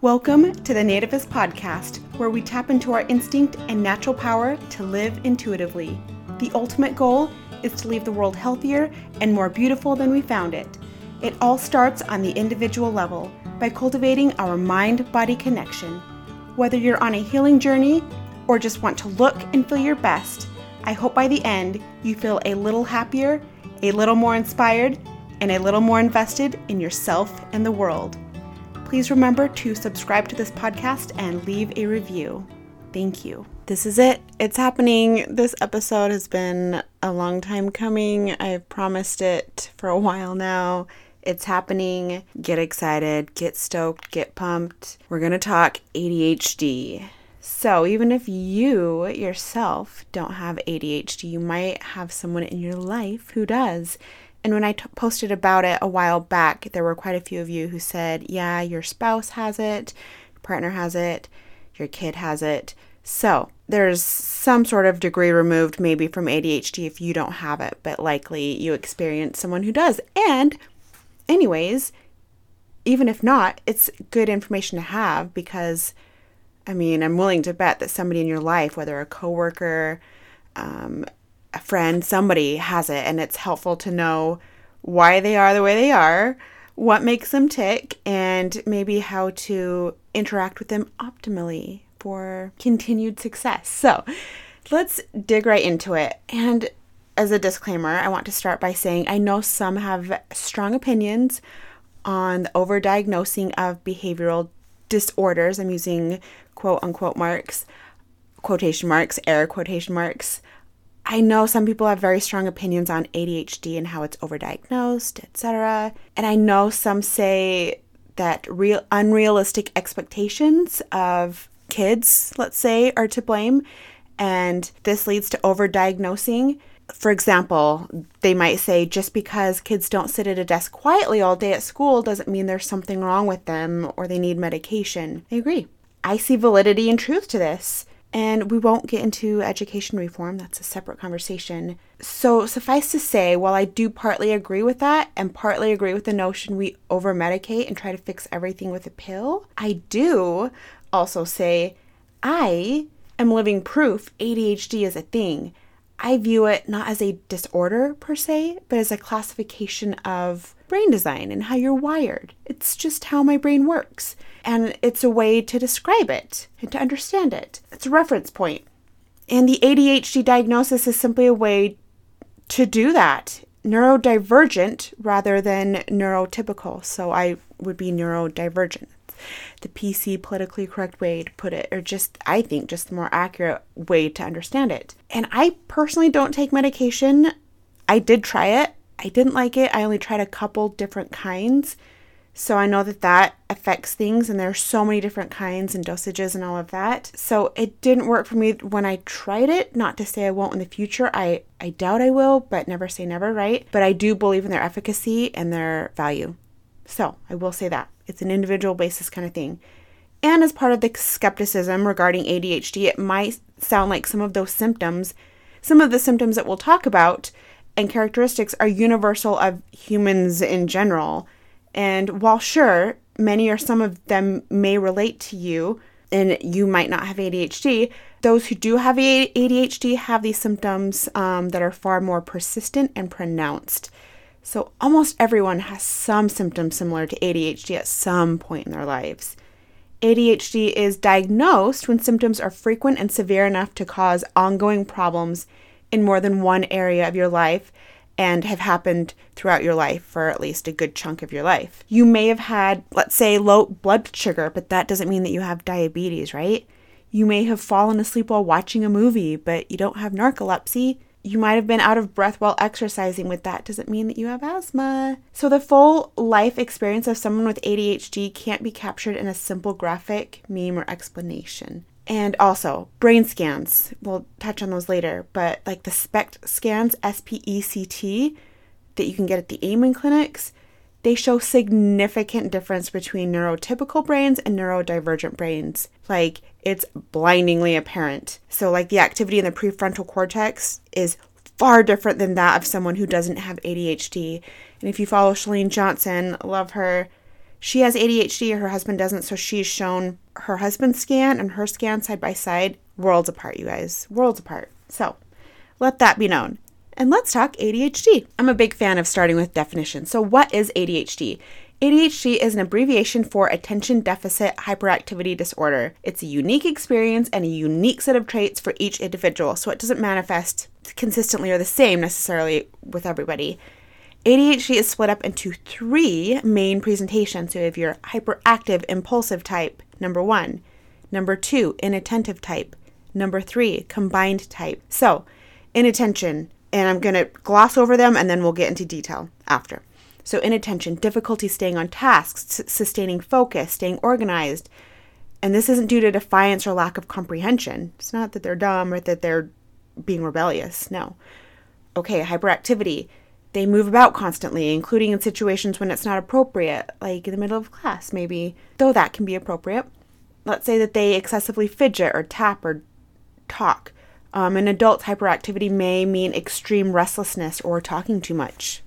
Welcome to the Nativist Podcast, where we tap into our instinct and natural power to live intuitively. The ultimate goal is to leave the world healthier and more beautiful than we found it. It all starts on the individual level by cultivating our mind body connection. Whether you're on a healing journey or just want to look and feel your best, I hope by the end you feel a little happier, a little more inspired, and a little more invested in yourself and the world. Please remember to subscribe to this podcast and leave a review. Thank you. This is it. It's happening. This episode has been a long time coming. I've promised it for a while now. It's happening. Get excited, get stoked, get pumped. We're going to talk ADHD. So, even if you yourself don't have ADHD, you might have someone in your life who does. And when I t- posted about it a while back, there were quite a few of you who said, yeah, your spouse has it, your partner has it, your kid has it. So there's some sort of degree removed maybe from ADHD if you don't have it, but likely you experience someone who does. And, anyways, even if not, it's good information to have because, I mean, I'm willing to bet that somebody in your life, whether a coworker, um, a friend, somebody has it, and it's helpful to know why they are the way they are, what makes them tick, and maybe how to interact with them optimally for continued success. So let's dig right into it. And as a disclaimer, I want to start by saying I know some have strong opinions on the overdiagnosing of behavioral disorders. I'm using quote unquote marks, quotation marks, air quotation marks. I know some people have very strong opinions on ADHD and how it's overdiagnosed, etc. And I know some say that real unrealistic expectations of kids, let's say, are to blame and this leads to overdiagnosing. For example, they might say just because kids don't sit at a desk quietly all day at school doesn't mean there's something wrong with them or they need medication. I agree. I see validity and truth to this. And we won't get into education reform, that's a separate conversation. So, suffice to say, while I do partly agree with that and partly agree with the notion we over medicate and try to fix everything with a pill, I do also say I am living proof ADHD is a thing. I view it not as a disorder per se, but as a classification of brain design and how you're wired. It's just how my brain works. And it's a way to describe it and to understand it. It's a reference point. And the ADHD diagnosis is simply a way to do that. Neurodivergent rather than neurotypical. So I would be neurodivergent the PC politically correct way to put it, or just, I think, just the more accurate way to understand it. And I personally don't take medication. I did try it. I didn't like it. I only tried a couple different kinds. So I know that that affects things, and there are so many different kinds and dosages and all of that. So it didn't work for me when I tried it. Not to say I won't in the future. I, I doubt I will, but never say never, right? But I do believe in their efficacy and their value. So I will say that. It's an individual basis kind of thing. And as part of the skepticism regarding ADHD, it might sound like some of those symptoms, some of the symptoms that we'll talk about and characteristics are universal of humans in general. And while sure, many or some of them may relate to you, and you might not have ADHD, those who do have ADHD have these symptoms um, that are far more persistent and pronounced. So, almost everyone has some symptoms similar to ADHD at some point in their lives. ADHD is diagnosed when symptoms are frequent and severe enough to cause ongoing problems in more than one area of your life and have happened throughout your life for at least a good chunk of your life. You may have had, let's say, low blood sugar, but that doesn't mean that you have diabetes, right? You may have fallen asleep while watching a movie, but you don't have narcolepsy you might have been out of breath while exercising, but that doesn't mean that you have asthma. So, the full life experience of someone with ADHD can't be captured in a simple graphic, meme, or explanation. And also, brain scans. We'll touch on those later, but like the SPECT scans, S P E C T, that you can get at the Amen clinics, they show significant difference between neurotypical brains and neurodivergent brains. Like it's blindingly apparent. So like the activity in the prefrontal cortex is far different than that of someone who doesn't have ADHD. And if you follow Chalene Johnson, love her, She has ADHD, her husband doesn't, so she's shown her husband's scan and her scan side by side, worlds apart, you guys, worlds apart. So let that be known. And let's talk ADHD. I'm a big fan of starting with definitions. So, what is ADHD? ADHD is an abbreviation for Attention Deficit Hyperactivity Disorder. It's a unique experience and a unique set of traits for each individual, so it doesn't manifest consistently or the same necessarily with everybody. ADHD is split up into three main presentations. So, if you have your hyperactive impulsive type, number one, number two, inattentive type, number three, combined type. So, inattention, and I'm going to gloss over them and then we'll get into detail after. So, inattention, difficulty staying on tasks, sustaining focus, staying organized. And this isn't due to defiance or lack of comprehension. It's not that they're dumb or that they're being rebellious. No. Okay, hyperactivity. They move about constantly, including in situations when it's not appropriate, like in the middle of class, maybe, though that can be appropriate. Let's say that they excessively fidget or tap or talk. Um, in adults, hyperactivity may mean extreme restlessness or talking too much.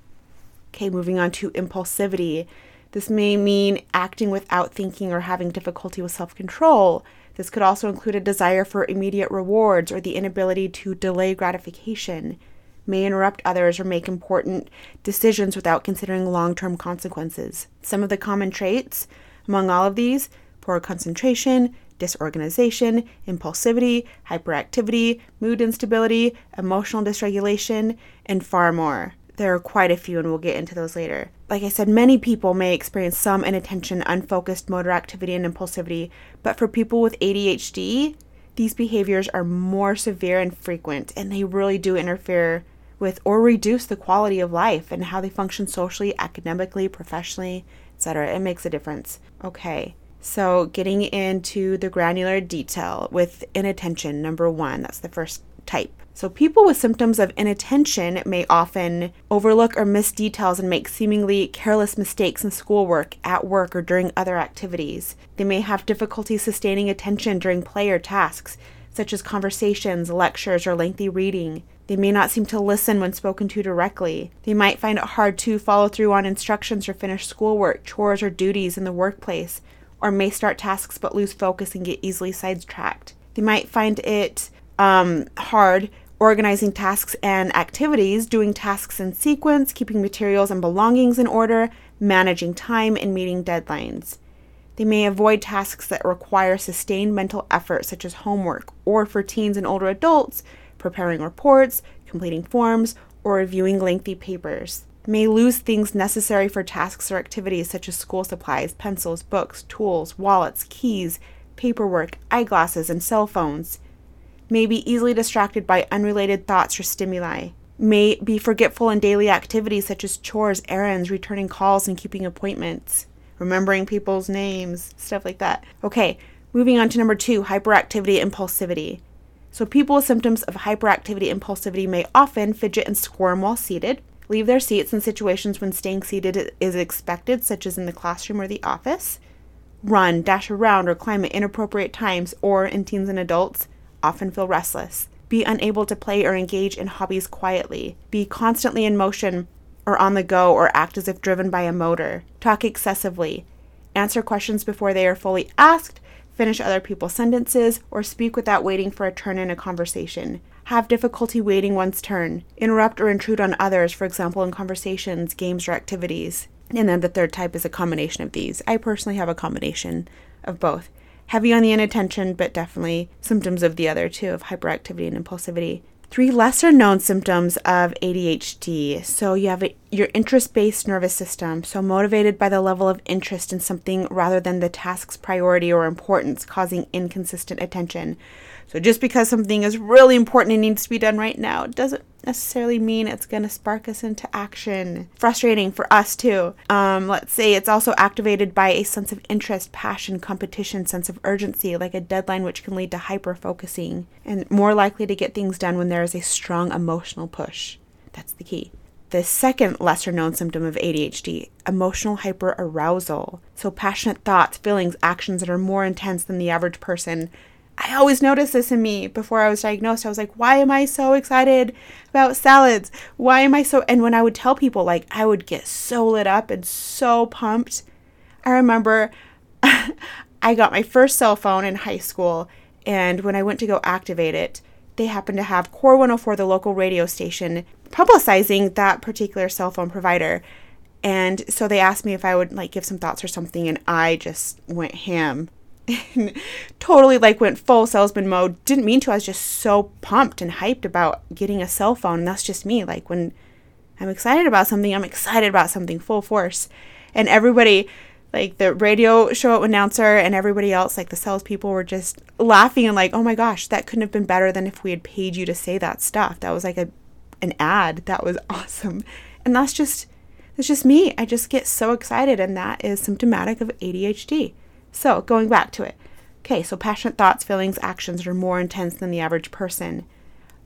Okay, moving on to impulsivity. This may mean acting without thinking or having difficulty with self control. This could also include a desire for immediate rewards or the inability to delay gratification, may interrupt others or make important decisions without considering long term consequences. Some of the common traits among all of these poor concentration, disorganization, impulsivity, hyperactivity, mood instability, emotional dysregulation, and far more. There are quite a few, and we'll get into those later. Like I said, many people may experience some inattention, unfocused motor activity, and impulsivity, but for people with ADHD, these behaviors are more severe and frequent, and they really do interfere with or reduce the quality of life and how they function socially, academically, professionally, etc. It makes a difference. Okay. So, getting into the granular detail with inattention, number one, that's the first type. So, people with symptoms of inattention may often overlook or miss details and make seemingly careless mistakes in schoolwork, at work, or during other activities. They may have difficulty sustaining attention during play or tasks, such as conversations, lectures, or lengthy reading. They may not seem to listen when spoken to directly. They might find it hard to follow through on instructions or finish schoolwork, chores, or duties in the workplace, or may start tasks but lose focus and get easily sidetracked. They might find it um, hard organizing tasks and activities, doing tasks in sequence, keeping materials and belongings in order, managing time, and meeting deadlines. They may avoid tasks that require sustained mental effort, such as homework, or for teens and older adults, preparing reports, completing forms, or reviewing lengthy papers. May lose things necessary for tasks or activities such as school supplies, pencils, books, tools, wallets, keys, paperwork, eyeglasses, and cell phones may be easily distracted by unrelated thoughts or stimuli, may be forgetful in daily activities such as chores, errands, returning calls, and keeping appointments, remembering people's names, stuff like that. Okay, moving on to number two hyperactivity, impulsivity. So, people with symptoms of hyperactivity, impulsivity may often fidget and squirm while seated, leave their seats in situations when staying seated is expected, such as in the classroom or the office, run, dash around, or climb at inappropriate times, or in teens and adults, often feel restless, be unable to play or engage in hobbies quietly, be constantly in motion or on the go or act as if driven by a motor, talk excessively, answer questions before they are fully asked, finish other people's sentences, or speak without waiting for a turn in a conversation. Have difficulty waiting one's turn, interrupt or intrude on others, for example, in conversations, games, or activities. And then the third type is a combination of these. I personally have a combination of both heavy on the inattention, but definitely symptoms of the other two of hyperactivity and impulsivity. Three lesser known symptoms of ADHD. So you have a, your interest based nervous system, so motivated by the level of interest in something rather than the task's priority or importance, causing inconsistent attention. So just because something is really important and needs to be done right now doesn't necessarily mean it's going to spark us into action. Frustrating for us too. Um, let's say it's also activated by a sense of interest, passion, competition, sense of urgency, like a deadline, which can lead to hyper focusing and more likely to get things done when there is a strong emotional push. That's the key. The second lesser known symptom of ADHD, emotional hyperarousal. So, passionate thoughts, feelings, actions that are more intense than the average person I always noticed this in me before I was diagnosed. I was like, why am I so excited about salads? Why am I so. And when I would tell people, like, I would get so lit up and so pumped. I remember I got my first cell phone in high school, and when I went to go activate it, they happened to have Core 104, the local radio station, publicizing that particular cell phone provider. And so they asked me if I would like give some thoughts or something, and I just went ham. Totally like went full salesman mode. Didn't mean to. I was just so pumped and hyped about getting a cell phone. And that's just me. Like when I'm excited about something, I'm excited about something full force. And everybody, like the radio show announcer and everybody else, like the salespeople, were just laughing and like, "Oh my gosh, that couldn't have been better than if we had paid you to say that stuff." That was like a an ad. That was awesome. And that's just that's just me. I just get so excited, and that is symptomatic of ADHD. So going back to it. Okay, so passionate thoughts, feelings, actions are more intense than the average person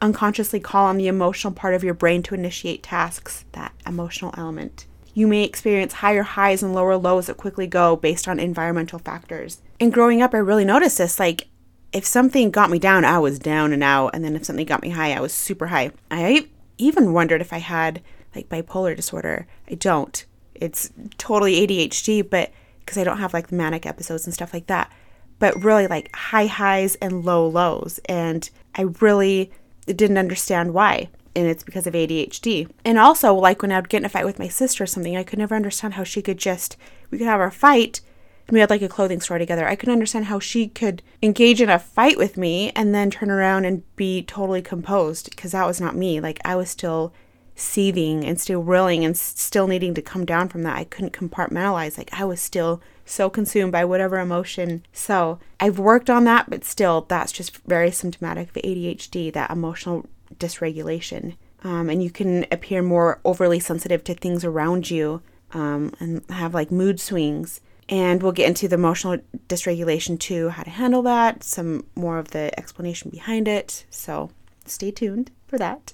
unconsciously call on the emotional part of your brain to initiate tasks, that emotional element. You may experience higher highs and lower lows that quickly go based on environmental factors. And growing up, I really noticed this. Like, if something got me down, I was down and out. And then if something got me high, I was super high. I even wondered if I had like bipolar disorder. I don't. It's totally ADHD, but because I don't have like manic episodes and stuff like that. But really, like high highs and low lows. And I really didn't understand why. And it's because of ADHD. And also, like when I would get in a fight with my sister or something, I could never understand how she could just, we could have our fight. And we had like a clothing store together. I couldn't understand how she could engage in a fight with me and then turn around and be totally composed because that was not me. Like I was still seething and still reeling and still needing to come down from that. I couldn't compartmentalize. Like I was still so consumed by whatever emotion. So I've worked on that, but still, that's just very symptomatic of ADHD, that emotional dysregulation. Um, and you can appear more overly sensitive to things around you um, and have like mood swings. And we'll get into the emotional dysregulation too, how to handle that, some more of the explanation behind it. So stay tuned for that.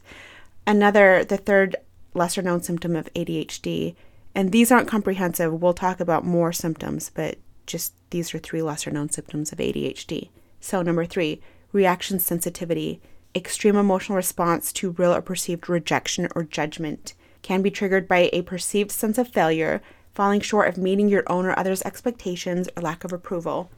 Another, the third lesser known symptom of ADHD and these aren't comprehensive. We'll talk about more symptoms, but just these are three lesser known symptoms of ADHD. So, number three, rejection sensitivity. Extreme emotional response to real or perceived rejection or judgment can be triggered by a perceived sense of failure, falling short of meeting your own or others' expectations, or lack of approval.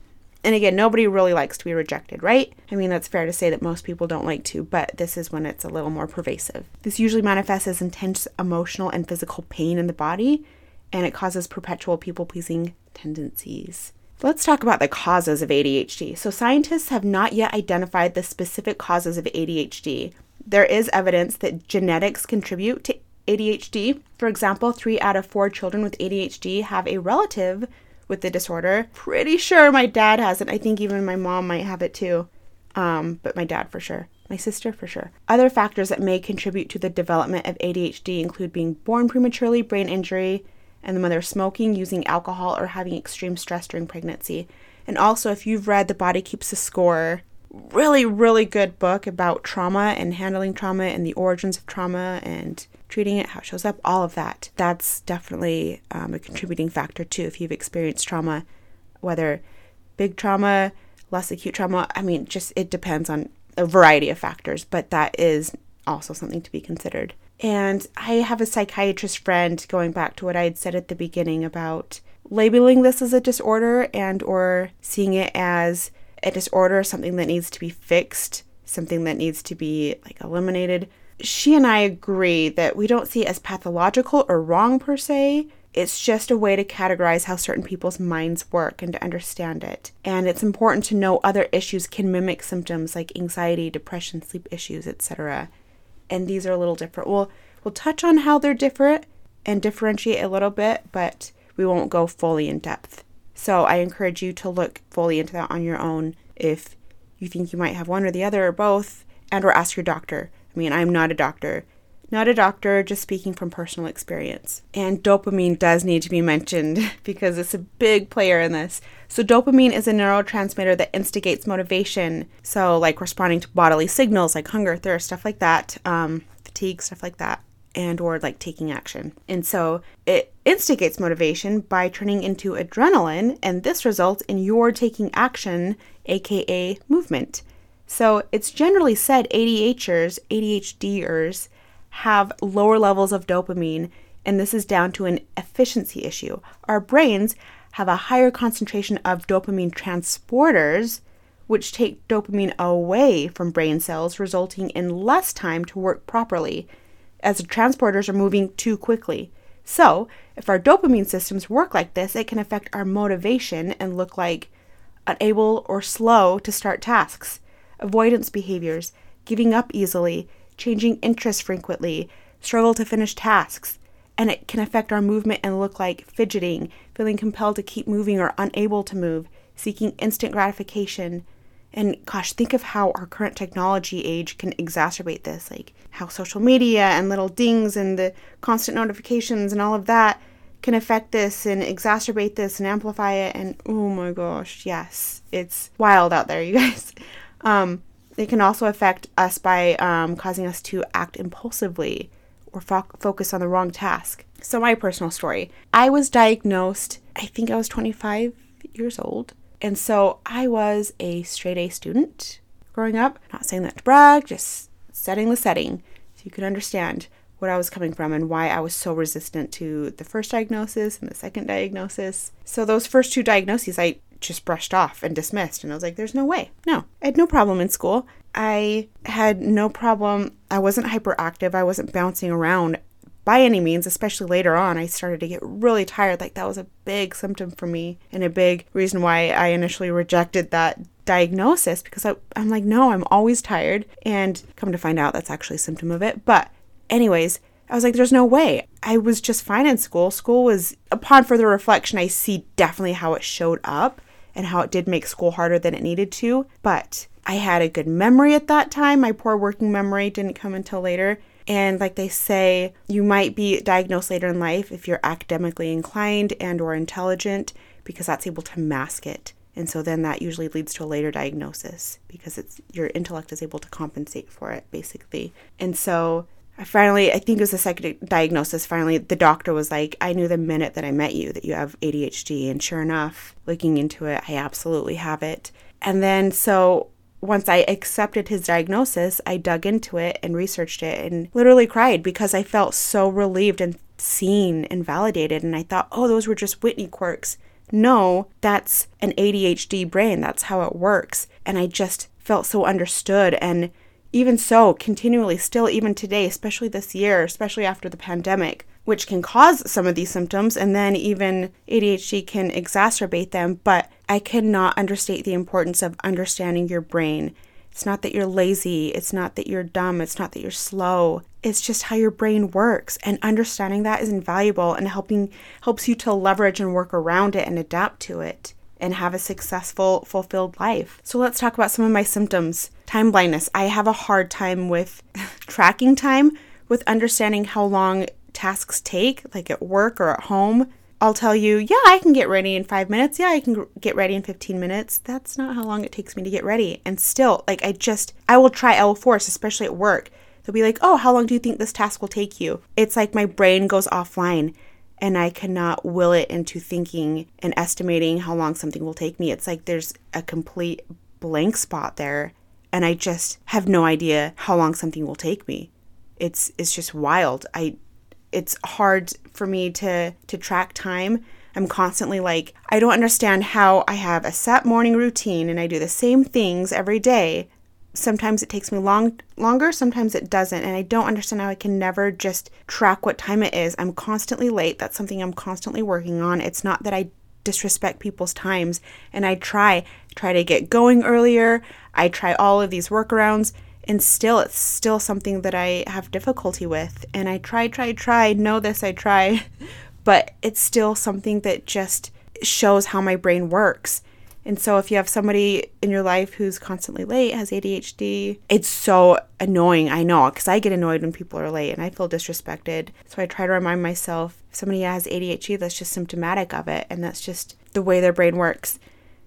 And again, nobody really likes to be rejected, right? I mean, that's fair to say that most people don't like to, but this is when it's a little more pervasive. This usually manifests as intense emotional and physical pain in the body, and it causes perpetual people pleasing tendencies. Let's talk about the causes of ADHD. So, scientists have not yet identified the specific causes of ADHD. There is evidence that genetics contribute to ADHD. For example, three out of four children with ADHD have a relative with the disorder. Pretty sure my dad has it. I think even my mom might have it too. Um, but my dad for sure. My sister for sure. Other factors that may contribute to the development of ADHD include being born prematurely, brain injury, and the mother smoking, using alcohol, or having extreme stress during pregnancy. And also, if you've read The Body Keeps a Score, really, really good book about trauma and handling trauma and the origins of trauma and treating it, how it shows up, all of that. That's definitely um, a contributing factor too. If you've experienced trauma, whether big trauma, less acute trauma, I mean, just it depends on a variety of factors, but that is also something to be considered. And I have a psychiatrist friend going back to what I had said at the beginning about labeling this as a disorder and or seeing it as a disorder, something that needs to be fixed, something that needs to be like eliminated she and I agree that we don't see it as pathological or wrong per se. It's just a way to categorize how certain people's minds work and to understand it. And it's important to know other issues can mimic symptoms like anxiety, depression, sleep issues, etc. And these are a little different. We'll we'll touch on how they're different and differentiate a little bit, but we won't go fully in depth. So I encourage you to look fully into that on your own if you think you might have one or the other or both and or ask your doctor I mean, I'm not a doctor. Not a doctor, just speaking from personal experience. And dopamine does need to be mentioned because it's a big player in this. So, dopamine is a neurotransmitter that instigates motivation. So, like responding to bodily signals like hunger, thirst, stuff like that, um, fatigue, stuff like that, and or like taking action. And so, it instigates motivation by turning into adrenaline, and this results in your taking action, aka movement. So it's generally said ADHDers, ADHDers have lower levels of dopamine, and this is down to an efficiency issue. Our brains have a higher concentration of dopamine transporters, which take dopamine away from brain cells, resulting in less time to work properly, as the transporters are moving too quickly. So, if our dopamine systems work like this, it can affect our motivation and look like unable or slow to start tasks, avoidance behaviors, giving up easily, changing interests frequently, struggle to finish tasks, and it can affect our movement and look like fidgeting, feeling compelled to keep moving or unable to move, seeking instant gratification. And gosh, think of how our current technology age can exacerbate this, like how social media and little dings and the constant notifications and all of that can affect this and exacerbate this and amplify it. And oh my gosh, yes, it's wild out there, you guys. Um, it can also affect us by um, causing us to act impulsively or fo- focus on the wrong task. So, my personal story I was diagnosed, I think I was 25 years old. And so I was a straight A student growing up. Not saying that to brag, just setting the setting so you can understand what I was coming from and why I was so resistant to the first diagnosis and the second diagnosis. So, those first two diagnoses I just brushed off and dismissed. And I was like, there's no way. No, I had no problem in school. I had no problem. I wasn't hyperactive. I wasn't bouncing around by any means, especially later on. I started to get really tired. Like, that was a big symptom for me and a big reason why I initially rejected that diagnosis because I, I'm like, no, I'm always tired. And come to find out, that's actually a symptom of it. But, anyways, I was like, there's no way. I was just fine in school. School was, upon further reflection, I see definitely how it showed up and how it did make school harder than it needed to. But I had a good memory at that time. My poor working memory didn't come until later. And like they say, you might be diagnosed later in life if you're academically inclined and or intelligent because that's able to mask it. And so then that usually leads to a later diagnosis because it's your intellect is able to compensate for it basically. And so I finally, I think it was the second diagnosis. Finally, the doctor was like, I knew the minute that I met you that you have ADHD. And sure enough, looking into it, I absolutely have it. And then, so once I accepted his diagnosis, I dug into it and researched it and literally cried because I felt so relieved and seen and validated. And I thought, oh, those were just Whitney quirks. No, that's an ADHD brain. That's how it works. And I just felt so understood and even so, continually, still even today, especially this year, especially after the pandemic, which can cause some of these symptoms, and then even ADHD can exacerbate them. But I cannot understate the importance of understanding your brain. It's not that you're lazy, it's not that you're dumb, it's not that you're slow. It's just how your brain works and understanding that is invaluable and helping helps you to leverage and work around it and adapt to it and have a successful, fulfilled life. So let's talk about some of my symptoms. Time blindness. I have a hard time with tracking time, with understanding how long tasks take, like at work or at home. I'll tell you, yeah, I can get ready in five minutes. Yeah, I can get ready in 15 minutes. That's not how long it takes me to get ready. And still, like, I just, I will try, will force, especially at work. They'll be like, oh, how long do you think this task will take you? It's like my brain goes offline and I cannot will it into thinking and estimating how long something will take me. It's like there's a complete blank spot there and I just have no idea how long something will take me. It's it's just wild. I it's hard for me to to track time. I'm constantly like I don't understand how I have a set morning routine and I do the same things every day sometimes it takes me long longer sometimes it doesn't and i don't understand how i can never just track what time it is. I'm constantly late. That's something i'm constantly working on. It's not that i disrespect people's times and i try try to get going earlier. I try all of these workarounds and still it's still something that i have difficulty with and i try try try. Know this i try. But it's still something that just shows how my brain works and so if you have somebody in your life who's constantly late, has ADHD, it's so annoying. I know because I get annoyed when people are late and I feel disrespected. So I try to remind myself if somebody has ADHD, that's just symptomatic of it and that's just the way their brain works.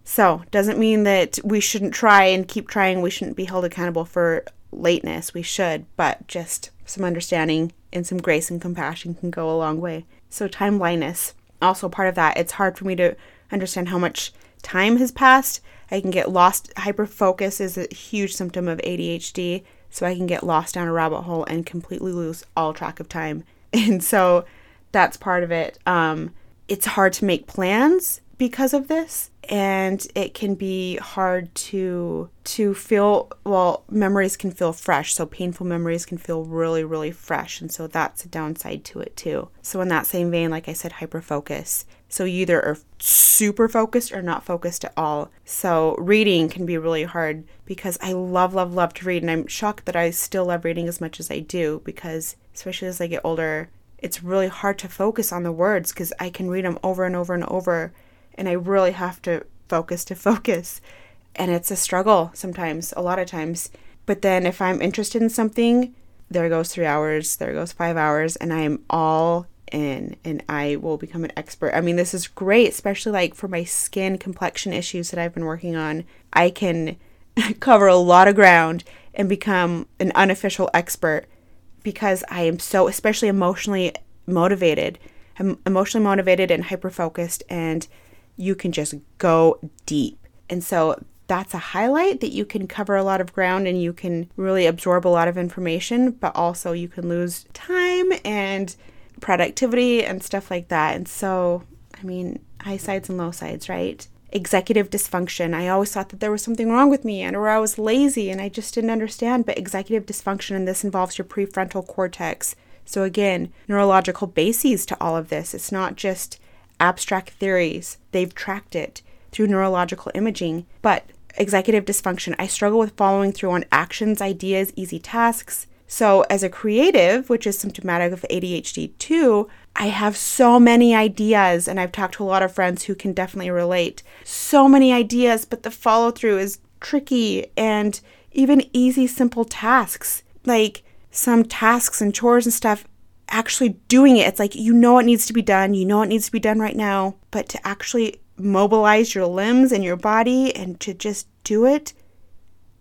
So, doesn't mean that we shouldn't try and keep trying. We shouldn't be held accountable for lateness. We should, but just some understanding and some grace and compassion can go a long way. So, time blindness, also part of that. It's hard for me to understand how much time has passed. I can get lost. Hyperfocus is a huge symptom of ADHD. So I can get lost down a rabbit hole and completely lose all track of time. And so that's part of it. Um, it's hard to make plans because of this and it can be hard to to feel well memories can feel fresh so painful memories can feel really really fresh and so that's a downside to it too. So in that same vein like i said hyper focus so you either are super focused or not focused at all. So reading can be really hard because i love love love to read and i'm shocked that i still love reading as much as i do because especially as i get older it's really hard to focus on the words because i can read them over and over and over and I really have to focus to focus. And it's a struggle sometimes, a lot of times. But then if I'm interested in something, there goes three hours, there goes five hours, and I am all in and I will become an expert. I mean, this is great, especially like for my skin complexion issues that I've been working on. I can cover a lot of ground and become an unofficial expert because I am so, especially emotionally motivated. I'm emotionally motivated and hyper focused and you can just go deep. And so that's a highlight that you can cover a lot of ground and you can really absorb a lot of information, but also you can lose time and productivity and stuff like that. And so, I mean, high sides and low sides, right? Executive dysfunction. I always thought that there was something wrong with me and or I was lazy and I just didn't understand, but executive dysfunction and this involves your prefrontal cortex. So again, neurological bases to all of this. It's not just abstract theories. They've tracked it through neurological imaging. But executive dysfunction, I struggle with following through on actions, ideas, easy tasks. So, as a creative, which is symptomatic of ADHD too, I have so many ideas, and I've talked to a lot of friends who can definitely relate. So many ideas, but the follow through is tricky, and even easy, simple tasks like some tasks and chores and stuff actually doing it. It's like you know it needs to be done, you know it needs to be done right now, but to actually mobilize your limbs and your body and to just do it,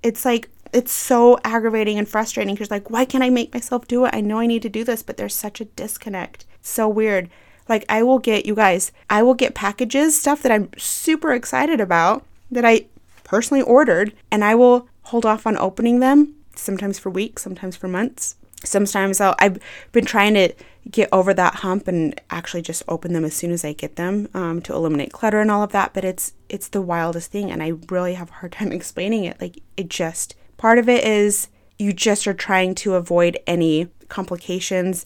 it's like it's so aggravating and frustrating because like why can't I make myself do it? I know I need to do this, but there's such a disconnect. so weird. Like I will get you guys, I will get packages, stuff that I'm super excited about that I personally ordered, and I will hold off on opening them sometimes for weeks, sometimes for months sometimes I'll, I've been trying to get over that hump and actually just open them as soon as I get them um, to eliminate clutter and all of that. But it's it's the wildest thing, and I really have a hard time explaining it. Like it just part of it is you just are trying to avoid any complications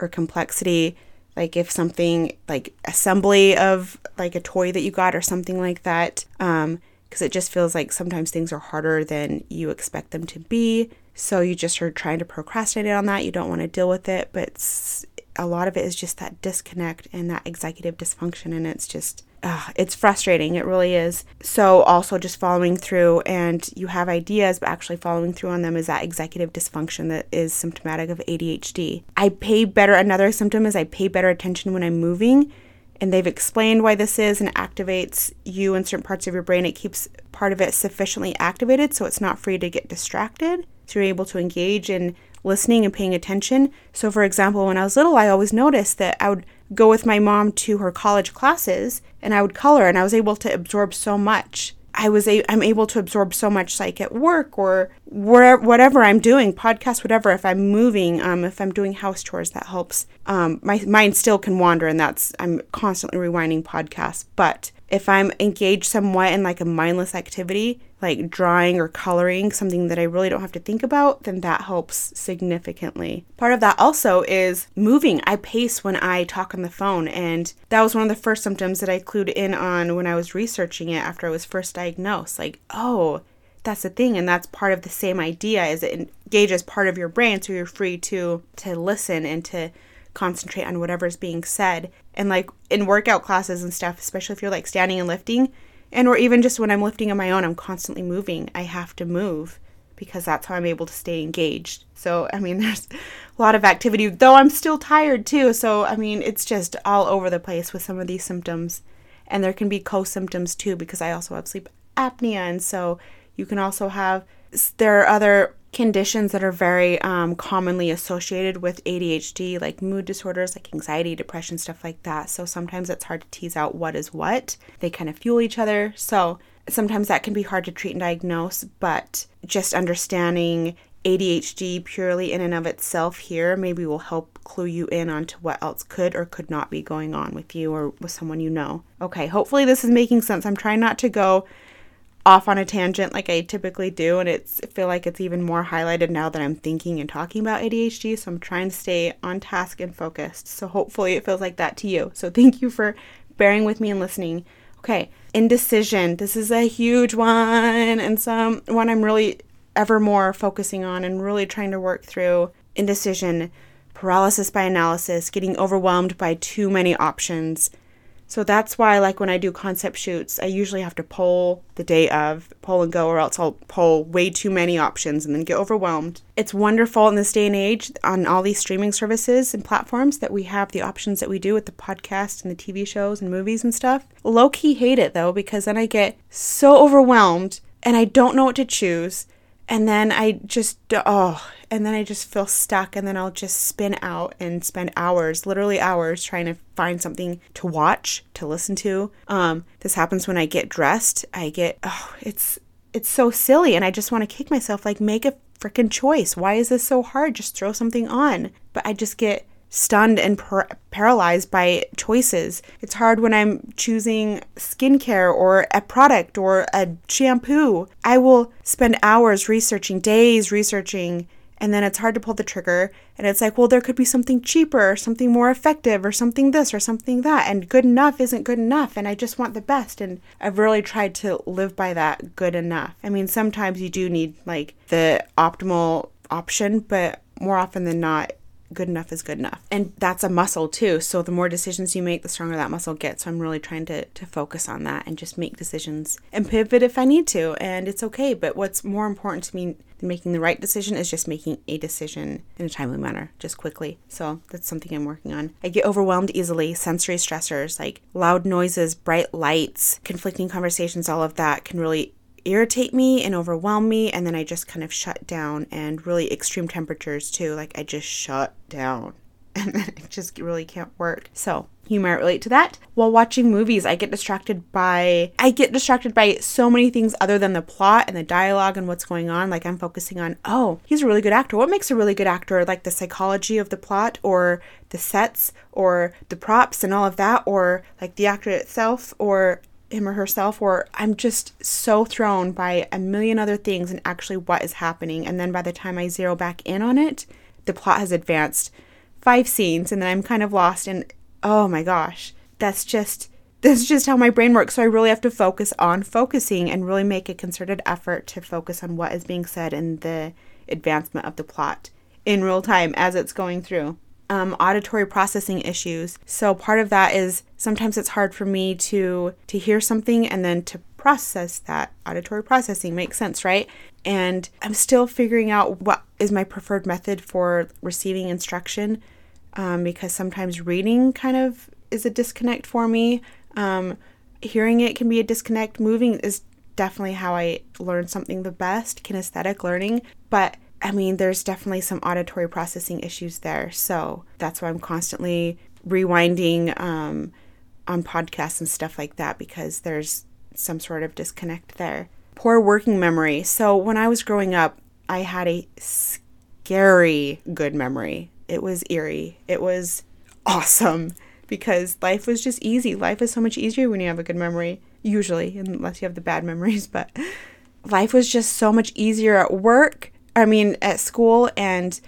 or complexity. Like if something like assembly of like a toy that you got or something like that. Um, because it just feels like sometimes things are harder than you expect them to be. So you just are trying to procrastinate on that. You don't want to deal with it, but a lot of it is just that disconnect and that executive dysfunction. And it's just, uh, it's frustrating. It really is. So also just following through and you have ideas, but actually following through on them is that executive dysfunction that is symptomatic of ADHD. I pay better, another symptom is I pay better attention when I'm moving and they've explained why this is and activates you in certain parts of your brain. It keeps part of it sufficiently activated so it's not free to get distracted. You're able to engage in listening and paying attention. So, for example, when I was little, I always noticed that I would go with my mom to her college classes and I would color, and I was able to absorb so much. I was a, I'm able to absorb so much like at work or wherever whatever I'm doing, podcast, whatever. If I'm moving, um, if I'm doing house chores, that helps. Um, my mind still can wander, and that's I'm constantly rewinding podcasts. But if I'm engaged somewhat in like a mindless activity, like drawing or coloring, something that I really don't have to think about, then that helps significantly. Part of that also is moving. I pace when I talk on the phone, and that was one of the first symptoms that I clued in on when I was researching it after I was first diagnosed. Like, oh, that's the thing and that's part of the same idea is it engages part of your brain so you're free to to listen and to concentrate on whatever's being said. And like in workout classes and stuff, especially if you're like standing and lifting, and or even just when I'm lifting on my own, I'm constantly moving. I have to move because that's how I'm able to stay engaged. So, I mean, there's a lot of activity, though I'm still tired too. So, I mean, it's just all over the place with some of these symptoms. And there can be co symptoms too because I also have sleep apnea. And so you can also have, there are other conditions that are very um, commonly associated with ADHD, like mood disorders, like anxiety, depression, stuff like that. So sometimes it's hard to tease out what is what. They kind of fuel each other. So sometimes that can be hard to treat and diagnose, but just understanding ADHD purely in and of itself here maybe will help clue you in onto what else could or could not be going on with you or with someone you know. Okay, hopefully this is making sense. I'm trying not to go off on a tangent like I typically do and it's I feel like it's even more highlighted now that I'm thinking and talking about ADHD so I'm trying to stay on task and focused. So hopefully it feels like that to you. So thank you for bearing with me and listening. Okay indecision. This is a huge one and some one I'm really ever more focusing on and really trying to work through. Indecision paralysis by analysis getting overwhelmed by too many options so that's why, like when I do concept shoots, I usually have to poll the day of, poll and go, or else I'll poll way too many options and then get overwhelmed. It's wonderful in this day and age on all these streaming services and platforms that we have the options that we do with the podcast and the TV shows and movies and stuff. Low key hate it though, because then I get so overwhelmed and I don't know what to choose and then I just oh, and then I just feel stuck and then I'll just spin out and spend hours, literally hours trying to find something to watch, to listen to. Um this happens when I get dressed. I get oh, it's it's so silly and I just want to kick myself like make a freaking choice. Why is this so hard? Just throw something on. But I just get stunned and par- paralyzed by choices. It's hard when I'm choosing skincare or a product or a shampoo. I will spend hours researching, days researching, and then it's hard to pull the trigger. And it's like, well, there could be something cheaper, or something more effective, or something this, or something that. And good enough isn't good enough. And I just want the best. And I've really tried to live by that good enough. I mean, sometimes you do need like the optimal option, but more often than not, good enough is good enough. And that's a muscle too. So the more decisions you make, the stronger that muscle gets. So I'm really trying to, to focus on that and just make decisions and pivot if I need to. And it's okay. But what's more important to me making the right decision is just making a decision in a timely manner, just quickly. So that's something I'm working on. I get overwhelmed easily. Sensory stressors like loud noises, bright lights, conflicting conversations, all of that can really irritate me and overwhelm me and then I just kind of shut down and really extreme temperatures too like I just shut down and then it just really can't work. So, you might relate to that. While watching movies, I get distracted by I get distracted by so many things other than the plot and the dialogue and what's going on. Like I'm focusing on, oh, he's a really good actor. What makes a really good actor? Like the psychology of the plot or the sets or the props and all of that or like the actor itself or him or herself or I'm just so thrown by a million other things and actually what is happening and then by the time I zero back in on it the plot has advanced five scenes and then I'm kind of lost and oh my gosh that's just that's just how my brain works so I really have to focus on focusing and really make a concerted effort to focus on what is being said and the advancement of the plot in real time as it's going through um, auditory processing issues. So part of that is sometimes it's hard for me to to hear something and then to process that auditory processing makes sense, right? And I'm still figuring out what is my preferred method for receiving instruction um, because sometimes reading kind of is a disconnect for me. Um, hearing it can be a disconnect. Moving is definitely how I learn something the best, kinesthetic learning. But I mean, there's definitely some auditory processing issues there. So that's why I'm constantly rewinding um, on podcasts and stuff like that because there's some sort of disconnect there. Poor working memory. So when I was growing up, I had a scary good memory. It was eerie. It was awesome because life was just easy. Life is so much easier when you have a good memory, usually, unless you have the bad memories. But life was just so much easier at work I mean, at school, and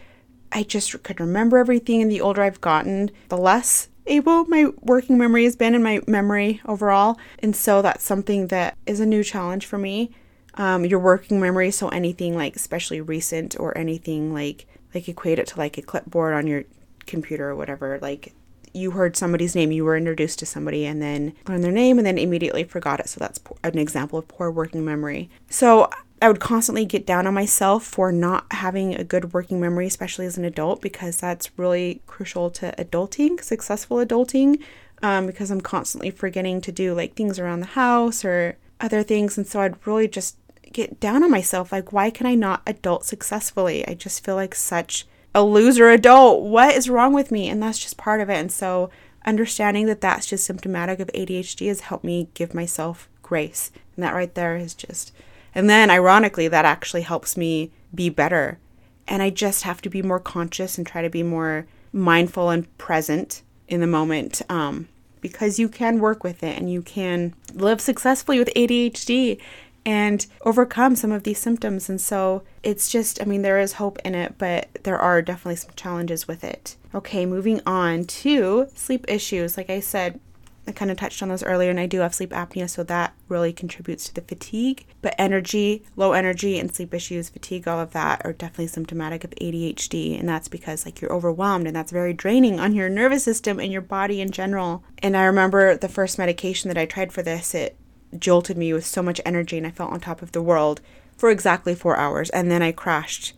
I just could remember everything. And the older I've gotten, the less able my working memory has been in my memory overall. And so that's something that is a new challenge for me. Um, your working memory, so anything like especially recent or anything like like equate it to like a clipboard on your computer or whatever. Like you heard somebody's name, you were introduced to somebody and then learned their name and then immediately forgot it. So that's an example of poor working memory. So I would constantly get down on myself for not having a good working memory, especially as an adult, because that's really crucial to adulting, successful adulting, um, because I'm constantly forgetting to do like things around the house or other things. And so I'd really just get down on myself. Like, why can I not adult successfully? I just feel like such a loser adult. What is wrong with me? And that's just part of it. And so understanding that that's just symptomatic of ADHD has helped me give myself grace. And that right there is just and then, ironically, that actually helps me be better And I just have to be more conscious and try to be more mindful and present in the moment um, because you can work with it and you can live successfully with ADHD and overcome some of these symptoms. And so it's just, I mean, there is hope in it, but there are definitely some challenges with it. Okay, moving on to sleep issues. Like I said, I kind of touched on those earlier, and I do have sleep apnea, so that really contributes to the fatigue. But energy, low energy, and sleep issues, fatigue, all of that are definitely symptomatic of ADHD. And that's because, like, you're overwhelmed, and that's very draining on your nervous system and your body in general. And I remember the first medication that I tried for this, it jolted me with so much energy, and I felt on top of the world for exactly four hours. And then I crashed,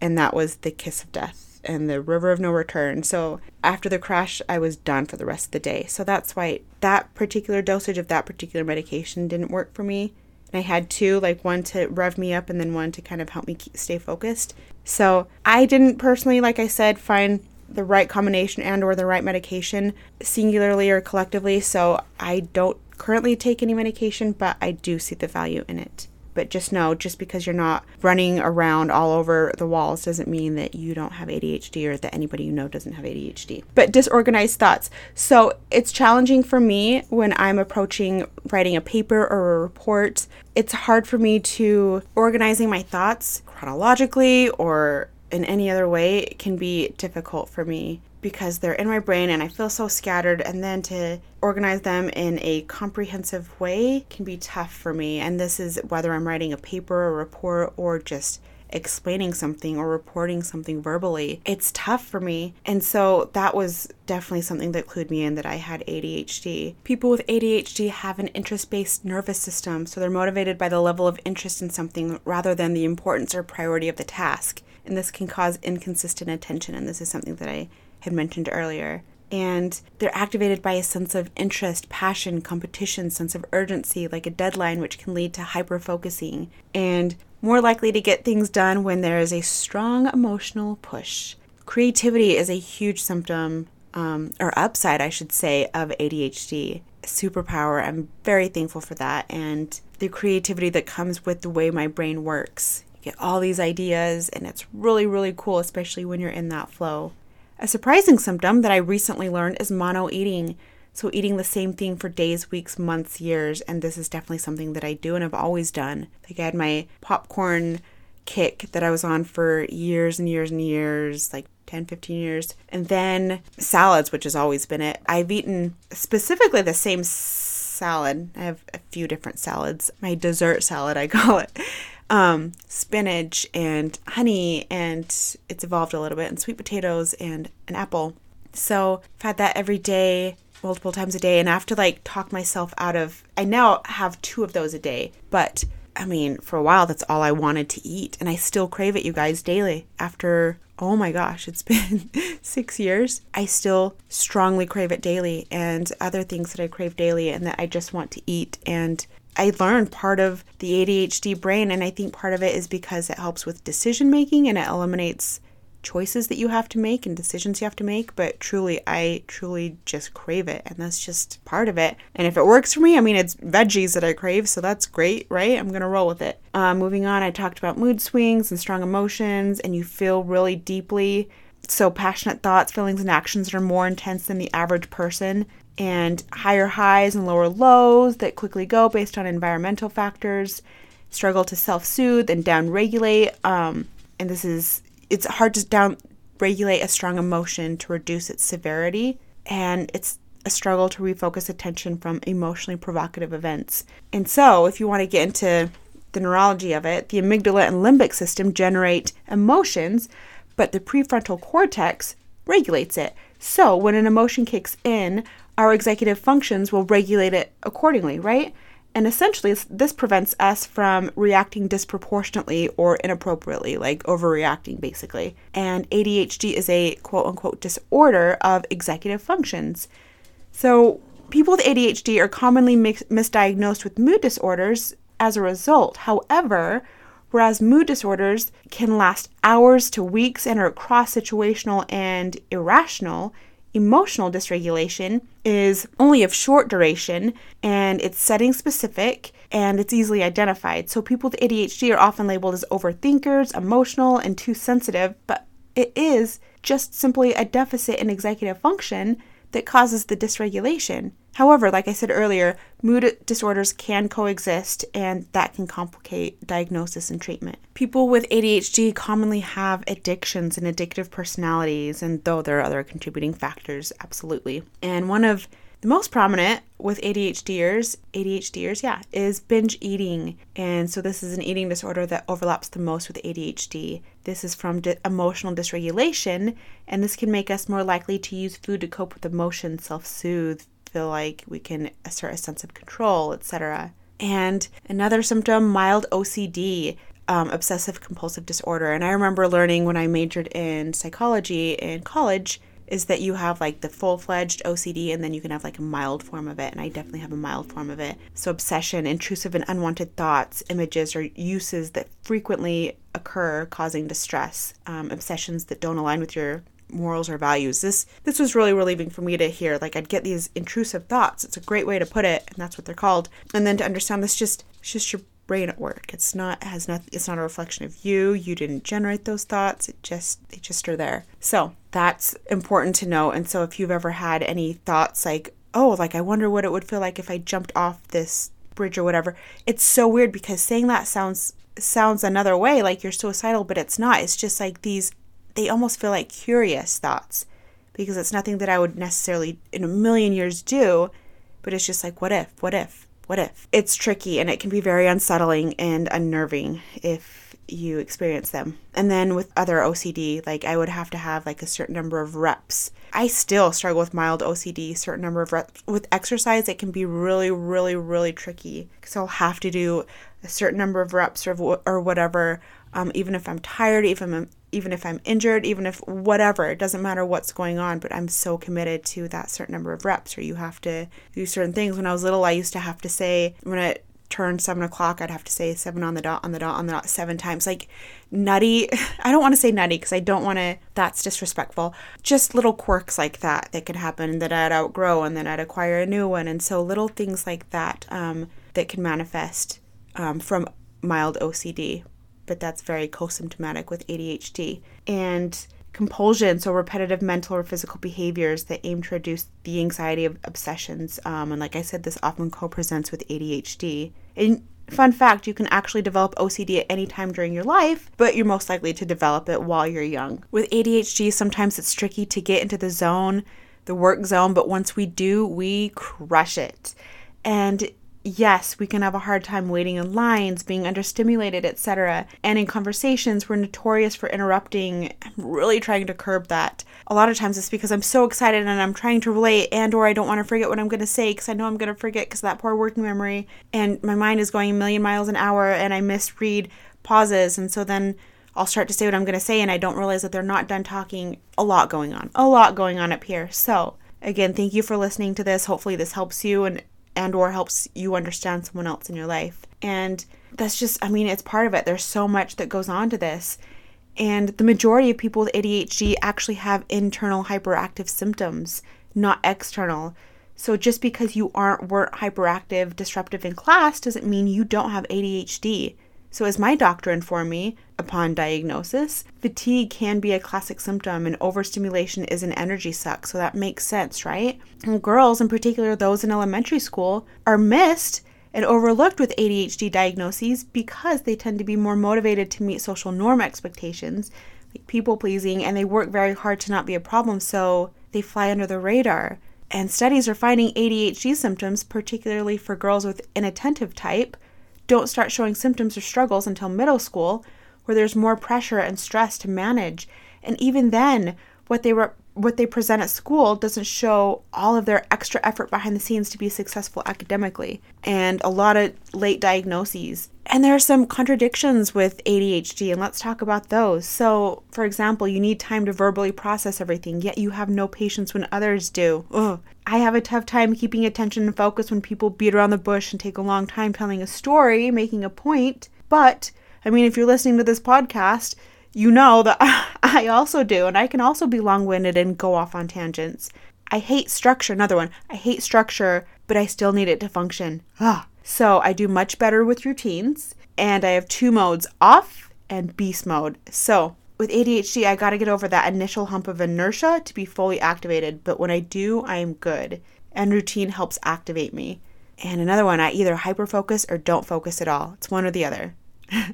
and that was the kiss of death and the river of no return. So after the crash, I was done for the rest of the day. So that's why that particular dosage of that particular medication didn't work for me. And I had two, like one to rev me up and then one to kind of help me keep, stay focused. So I didn't personally, like I said, find the right combination and or the right medication singularly or collectively. So I don't currently take any medication, but I do see the value in it. But just know, just because you're not running around all over the walls doesn't mean that you don't have ADHD or that anybody you know doesn't have ADHD. But disorganized thoughts. So it's challenging for me when I'm approaching writing a paper or a report. It's hard for me to organizing my thoughts chronologically or in any other way it can be difficult for me because they're in my brain and I feel so scattered. And then to organize them in a comprehensive way can be tough for me. And this is whether I'm writing a paper, a report, or just explaining something or reporting something verbally. It's tough for me. And so that was definitely something that clued me in that I had ADHD. People with ADHD have an interest based nervous system, so they're motivated by the level of interest in something rather than the importance or priority of the task. And this can cause inconsistent attention. And this is something that I had mentioned earlier. And they're activated by a sense of interest, passion, competition, sense of urgency, like a deadline, which can lead to hyper focusing, and more likely to get things done when there is a strong emotional push. Creativity is a huge symptom, um, or upside, I should say, of ADHD. Superpower. I'm very thankful for that. And the creativity that comes with the way my brain works. You get all these ideas, and it's really, really cool, especially when you're in that flow. A surprising symptom that I recently learned is mono eating. So, eating the same thing for days, weeks, months, years. And this is definitely something that I do and have always done. Like, I had my popcorn kick that I was on for years and years and years, like 10, 15 years. And then salads, which has always been it. I've eaten specifically the same salad. I have a few different salads. My dessert salad, I call it um, spinach and honey, and it's evolved a little bit, and sweet potatoes and an apple. So I've had that every day, multiple times a day, and I have to like talk myself out of. I now have two of those a day, but I mean, for a while, that's all I wanted to eat, and I still crave it, you guys, daily. After oh my gosh, it's been six years. I still strongly crave it daily, and other things that I crave daily and that I just want to eat. And I learned part of the ADHD brain, and I think part of it is because it helps with decision making and it eliminates choices that you have to make and decisions you have to make. But truly, I truly just crave it, and that's just part of it. And if it works for me, I mean, it's veggies that I crave, so that's great, right? I'm gonna roll with it. Uh, moving on, I talked about mood swings and strong emotions, and you feel really deeply. So, passionate thoughts, feelings, and actions are more intense than the average person and higher highs and lower lows that quickly go based on environmental factors, struggle to self soothe and down regulate. Um, and this is, it's hard to down regulate a strong emotion to reduce its severity. And it's a struggle to refocus attention from emotionally provocative events. And so, if you want to get into the neurology of it, the amygdala and limbic system generate emotions, but the prefrontal cortex regulates it. So, when an emotion kicks in, our executive functions will regulate it accordingly, right? And essentially, this prevents us from reacting disproportionately or inappropriately, like overreacting, basically. And ADHD is a quote unquote disorder of executive functions. So, people with ADHD are commonly mis- misdiagnosed with mood disorders as a result. However, whereas mood disorders can last hours to weeks and are cross situational and irrational, Emotional dysregulation is only of short duration and it's setting specific and it's easily identified. So people with ADHD are often labeled as overthinkers, emotional, and too sensitive, but it is just simply a deficit in executive function that causes the dysregulation. However, like I said earlier, mood disorders can coexist and that can complicate diagnosis and treatment. People with ADHD commonly have addictions and addictive personalities, and though there are other contributing factors, absolutely. And one of the most prominent with ADHDers, ADHDers, yeah, is binge eating. And so this is an eating disorder that overlaps the most with ADHD. This is from di- emotional dysregulation, and this can make us more likely to use food to cope with emotions, self-soothe, feel like we can assert a sense of control, etc. And another symptom, mild OCD. Um, obsessive compulsive disorder. And I remember learning when I majored in psychology in college is that you have like the full fledged OCD and then you can have like a mild form of it. And I definitely have a mild form of it. So, obsession, intrusive and unwanted thoughts, images, or uses that frequently occur causing distress, um, obsessions that don't align with your morals or values. This this was really relieving for me to hear. Like I'd get these intrusive thoughts. It's a great way to put it, and that's what they're called. And then to understand this just it's just your brain at work. It's not has not it's not a reflection of you. You didn't generate those thoughts. It just they just are there. So that's important to know. And so if you've ever had any thoughts like, oh, like I wonder what it would feel like if I jumped off this bridge or whatever, it's so weird because saying that sounds sounds another way like you're suicidal, but it's not. It's just like these they almost feel like curious thoughts because it's nothing that I would necessarily in a million years do, but it's just like what if, what if, what if? It's tricky and it can be very unsettling and unnerving if you experience them. And then with other OCD, like I would have to have like a certain number of reps. I still struggle with mild OCD, certain number of reps. With exercise, it can be really, really, really tricky because I'll have to do a certain number of reps or, or whatever, um, even if I'm tired, even if I'm, even if I'm injured, even if whatever, it doesn't matter what's going on, but I'm so committed to that certain number of reps, or you have to do certain things. When I was little, I used to have to say, when it turned seven o'clock, I'd have to say seven on the dot, on the dot, on the dot, seven times. Like nutty, I don't want to say nutty because I don't want to, that's disrespectful. Just little quirks like that that could happen that I'd outgrow and then I'd acquire a new one. And so little things like that um, that can manifest um, from mild OCD but that's very co-symptomatic with ADHD. And compulsion, so repetitive mental or physical behaviors that aim to reduce the anxiety of obsessions. Um, and like I said, this often co-presents with ADHD. And fun fact, you can actually develop OCD at any time during your life, but you're most likely to develop it while you're young. With ADHD, sometimes it's tricky to get into the zone, the work zone, but once we do, we crush it. And yes, we can have a hard time waiting in lines, being understimulated, etc. And in conversations, we're notorious for interrupting. I'm really trying to curb that. A lot of times it's because I'm so excited and I'm trying to relate and or I don't want to forget what I'm going to say because I know I'm going to forget because that poor working memory and my mind is going a million miles an hour and I misread pauses and so then I'll start to say what I'm going to say and I don't realize that they're not done talking. A lot going on. A lot going on up here. So, again, thank you for listening to this. Hopefully this helps you and and or helps you understand someone else in your life. And that's just I mean, it's part of it. There's so much that goes on to this. And the majority of people with ADHD actually have internal hyperactive symptoms, not external. So just because you aren't weren't hyperactive, disruptive in class doesn't mean you don't have ADHD. So, as my doctor informed me upon diagnosis, fatigue can be a classic symptom and overstimulation is an energy suck. So, that makes sense, right? And girls, in particular those in elementary school, are missed and overlooked with ADHD diagnoses because they tend to be more motivated to meet social norm expectations, like people pleasing, and they work very hard to not be a problem. So, they fly under the radar. And studies are finding ADHD symptoms, particularly for girls with inattentive type don't start showing symptoms or struggles until middle school, where there's more pressure and stress to manage. And even then, what they what they present at school doesn't show all of their extra effort behind the scenes to be successful academically and a lot of late diagnoses. And there are some contradictions with ADHD, and let's talk about those. So, for example, you need time to verbally process everything, yet you have no patience when others do. Ugh. I have a tough time keeping attention and focus when people beat around the bush and take a long time telling a story, making a point. But, I mean, if you're listening to this podcast, you know that I also do, and I can also be long winded and go off on tangents. I hate structure, another one. I hate structure, but I still need it to function. Ah. So I do much better with routines, and I have two modes off and beast mode. So with ADHD, I got to get over that initial hump of inertia to be fully activated, but when I do, I am good. And routine helps activate me. And another one, I either hyperfocus or don't focus at all. It's one or the other.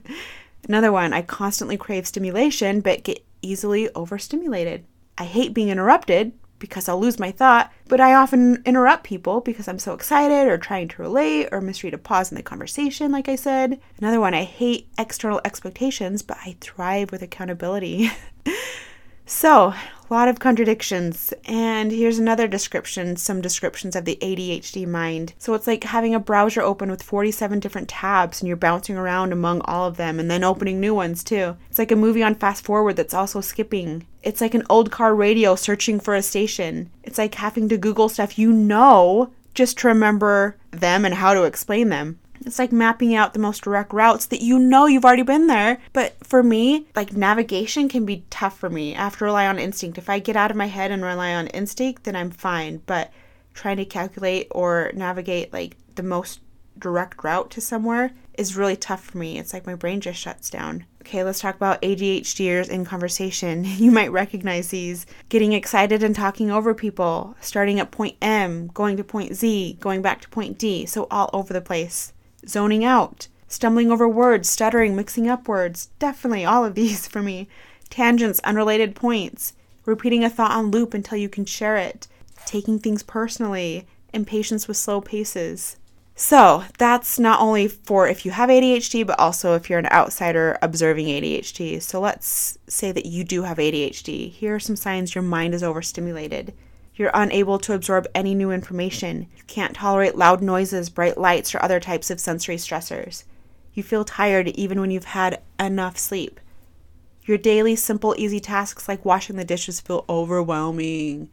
another one, I constantly crave stimulation but get easily overstimulated. I hate being interrupted, because I'll lose my thought, but I often interrupt people because I'm so excited or trying to relate or misread a pause in the conversation, like I said. Another one, I hate external expectations, but I thrive with accountability. So, a lot of contradictions. And here's another description some descriptions of the ADHD mind. So, it's like having a browser open with 47 different tabs and you're bouncing around among all of them and then opening new ones too. It's like a movie on fast forward that's also skipping. It's like an old car radio searching for a station. It's like having to Google stuff you know just to remember them and how to explain them. It's like mapping out the most direct routes that you know you've already been there. But for me, like navigation can be tough for me. I have to rely on instinct. If I get out of my head and rely on instinct, then I'm fine. But trying to calculate or navigate like the most direct route to somewhere is really tough for me. It's like my brain just shuts down. Okay, let's talk about ADHDers in conversation. You might recognize these. Getting excited and talking over people, starting at point M, going to point Z, going back to point D, so all over the place zoning out, stumbling over words, stuttering, mixing up words. Definitely all of these for me. Tangents, unrelated points, repeating a thought on loop until you can share it, taking things personally, impatience with slow paces. So, that's not only for if you have ADHD, but also if you're an outsider observing ADHD. So, let's say that you do have ADHD. Here are some signs your mind is overstimulated. You're unable to absorb any new information. You can't tolerate loud noises, bright lights, or other types of sensory stressors. You feel tired even when you've had enough sleep. Your daily, simple, easy tasks like washing the dishes feel overwhelming.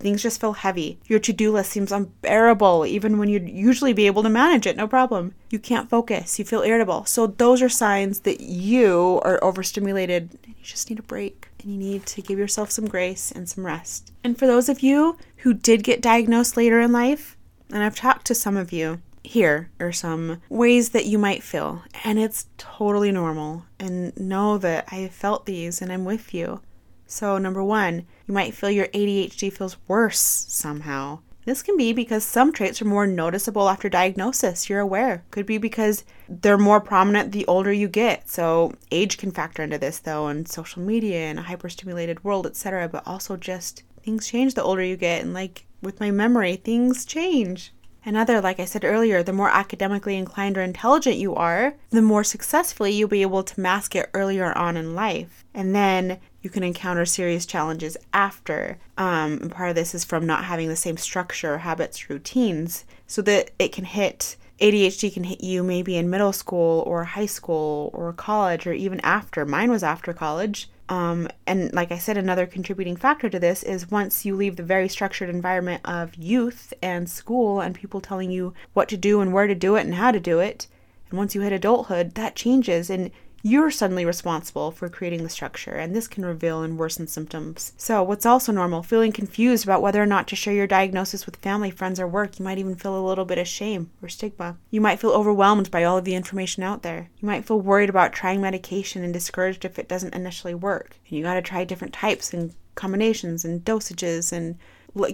Things just feel heavy. Your to do list seems unbearable, even when you'd usually be able to manage it, no problem. You can't focus. You feel irritable. So, those are signs that you are overstimulated and you just need a break and you need to give yourself some grace and some rest. And for those of you who did get diagnosed later in life, and I've talked to some of you, here are some ways that you might feel. And it's totally normal. And know that I felt these and I'm with you. So, number one, you might feel your ADHD feels worse somehow. This can be because some traits are more noticeable after diagnosis. You're aware. Could be because they're more prominent the older you get. So age can factor into this though, and social media and a hyperstimulated world, etc. But also just things change the older you get, and like with my memory, things change. Another, like I said earlier, the more academically inclined or intelligent you are, the more successfully you'll be able to mask it earlier on in life. And then you can encounter serious challenges after. Um, and part of this is from not having the same structure, habits, routines, so that it can hit ADHD can hit you maybe in middle school or high school or college or even after. Mine was after college. Um, and like I said, another contributing factor to this is once you leave the very structured environment of youth and school and people telling you what to do and where to do it and how to do it, and once you hit adulthood, that changes and you're suddenly responsible for creating the structure, and this can reveal and worsen symptoms. So, what's also normal? Feeling confused about whether or not to share your diagnosis with family, friends, or work. You might even feel a little bit of shame or stigma. You might feel overwhelmed by all of the information out there. You might feel worried about trying medication and discouraged if it doesn't initially work. And you got to try different types and combinations and dosages and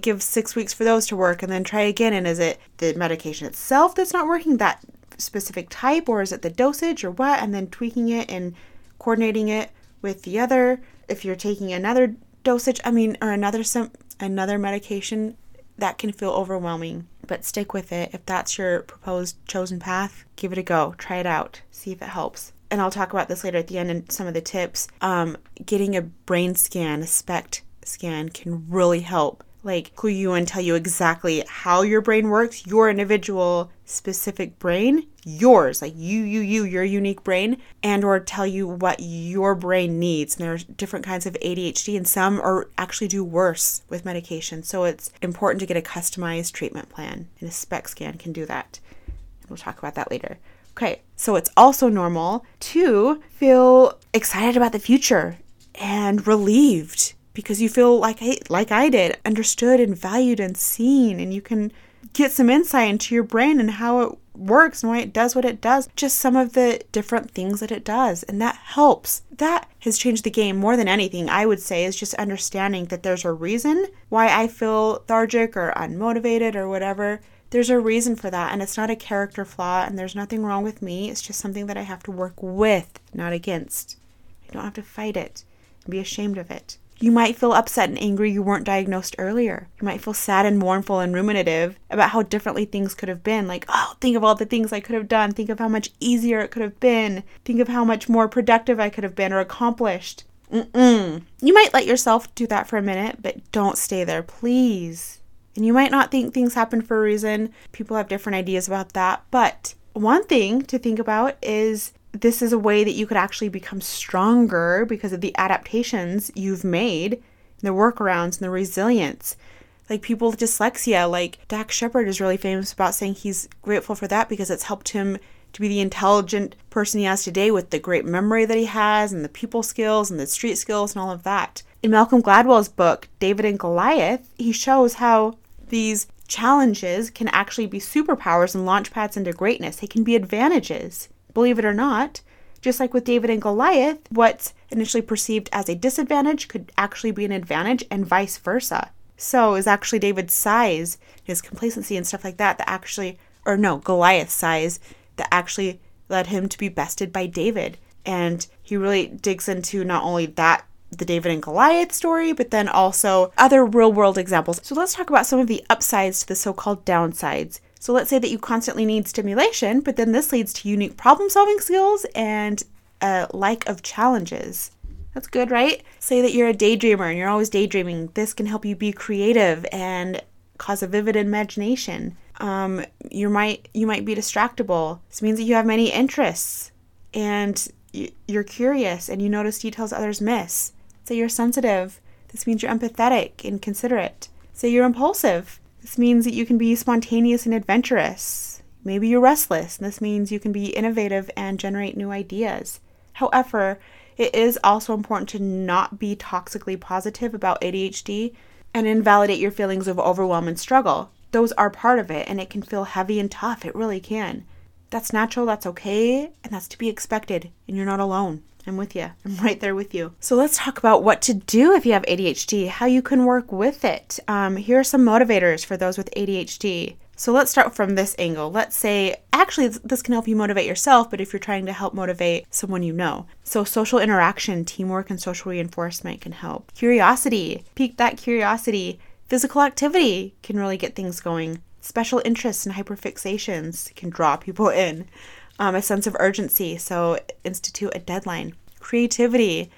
give six weeks for those to work and then try again. And is it the medication itself that's not working? That specific type or is it the dosage or what? And then tweaking it and coordinating it with the other if you're taking another dosage i mean or another some another medication that can feel overwhelming. But stick with it. If that's your proposed chosen path give it a go. Try it out. See if it helps. And i'll talk about this later at the end and some of the tips. Um, getting a brain scan a SPECT scan can really help like clue you and tell you exactly how your brain works, your individual specific brain, yours, like you, you, you, your unique brain, and or tell you what your brain needs. And there's different kinds of ADHD, and some are actually do worse with medication. So it's important to get a customized treatment plan, and a SPECT scan can do that. We'll talk about that later. Okay, so it's also normal to feel excited about the future and relieved because you feel like I, like I did, understood and valued and seen, and you can get some insight into your brain and how it works and why it does what it does, just some of the different things that it does. And that helps. That has changed the game more than anything, I would say, is just understanding that there's a reason why I feel lethargic or unmotivated or whatever. There's a reason for that, and it's not a character flaw, and there's nothing wrong with me. It's just something that I have to work with, not against. I don't have to fight it and be ashamed of it. You might feel upset and angry you weren't diagnosed earlier. You might feel sad and mournful and ruminative about how differently things could have been. Like, oh, think of all the things I could have done. Think of how much easier it could have been. Think of how much more productive I could have been or accomplished. Mm-mm. You might let yourself do that for a minute, but don't stay there, please. And you might not think things happen for a reason. People have different ideas about that. But one thing to think about is this is a way that you could actually become stronger because of the adaptations you've made, the workarounds, and the resilience. Like people with dyslexia, like Dax Shepard is really famous about saying he's grateful for that because it's helped him to be the intelligent person he has today with the great memory that he has and the people skills and the street skills and all of that. In Malcolm Gladwell's book, David and Goliath, he shows how these challenges can actually be superpowers and launch pads into greatness. They can be advantages believe it or not, just like with David and Goliath, what's initially perceived as a disadvantage could actually be an advantage, and vice versa. So, is actually David's size, his complacency, and stuff like that, that actually, or no, Goliath's size, that actually led him to be bested by David. And he really digs into not only that the David and Goliath story, but then also other real world examples. So let's talk about some of the upsides to the so called downsides. So let's say that you constantly need stimulation, but then this leads to unique problem solving skills and a like of challenges. That's good, right? Say that you're a daydreamer and you're always daydreaming. This can help you be creative and cause a vivid imagination. Um, you might you might be distractible. This means that you have many interests and you're curious and you notice details others miss. Say you're sensitive. This means you're empathetic and considerate. Say you're impulsive. This means that you can be spontaneous and adventurous. Maybe you're restless, and this means you can be innovative and generate new ideas. However, it is also important to not be toxically positive about ADHD and invalidate your feelings of overwhelm and struggle. Those are part of it, and it can feel heavy and tough. It really can. That's natural, that's okay, and that's to be expected, and you're not alone. I'm with you. I'm right there with you. So let's talk about what to do if you have ADHD, how you can work with it. Um, here are some motivators for those with ADHD. So let's start from this angle. Let's say, actually, this can help you motivate yourself, but if you're trying to help motivate someone you know. So, social interaction, teamwork, and social reinforcement can help. Curiosity, pique that curiosity. Physical activity can really get things going. Special interests and hyperfixations can draw people in um, a sense of urgency. So, institute a deadline. Creativity,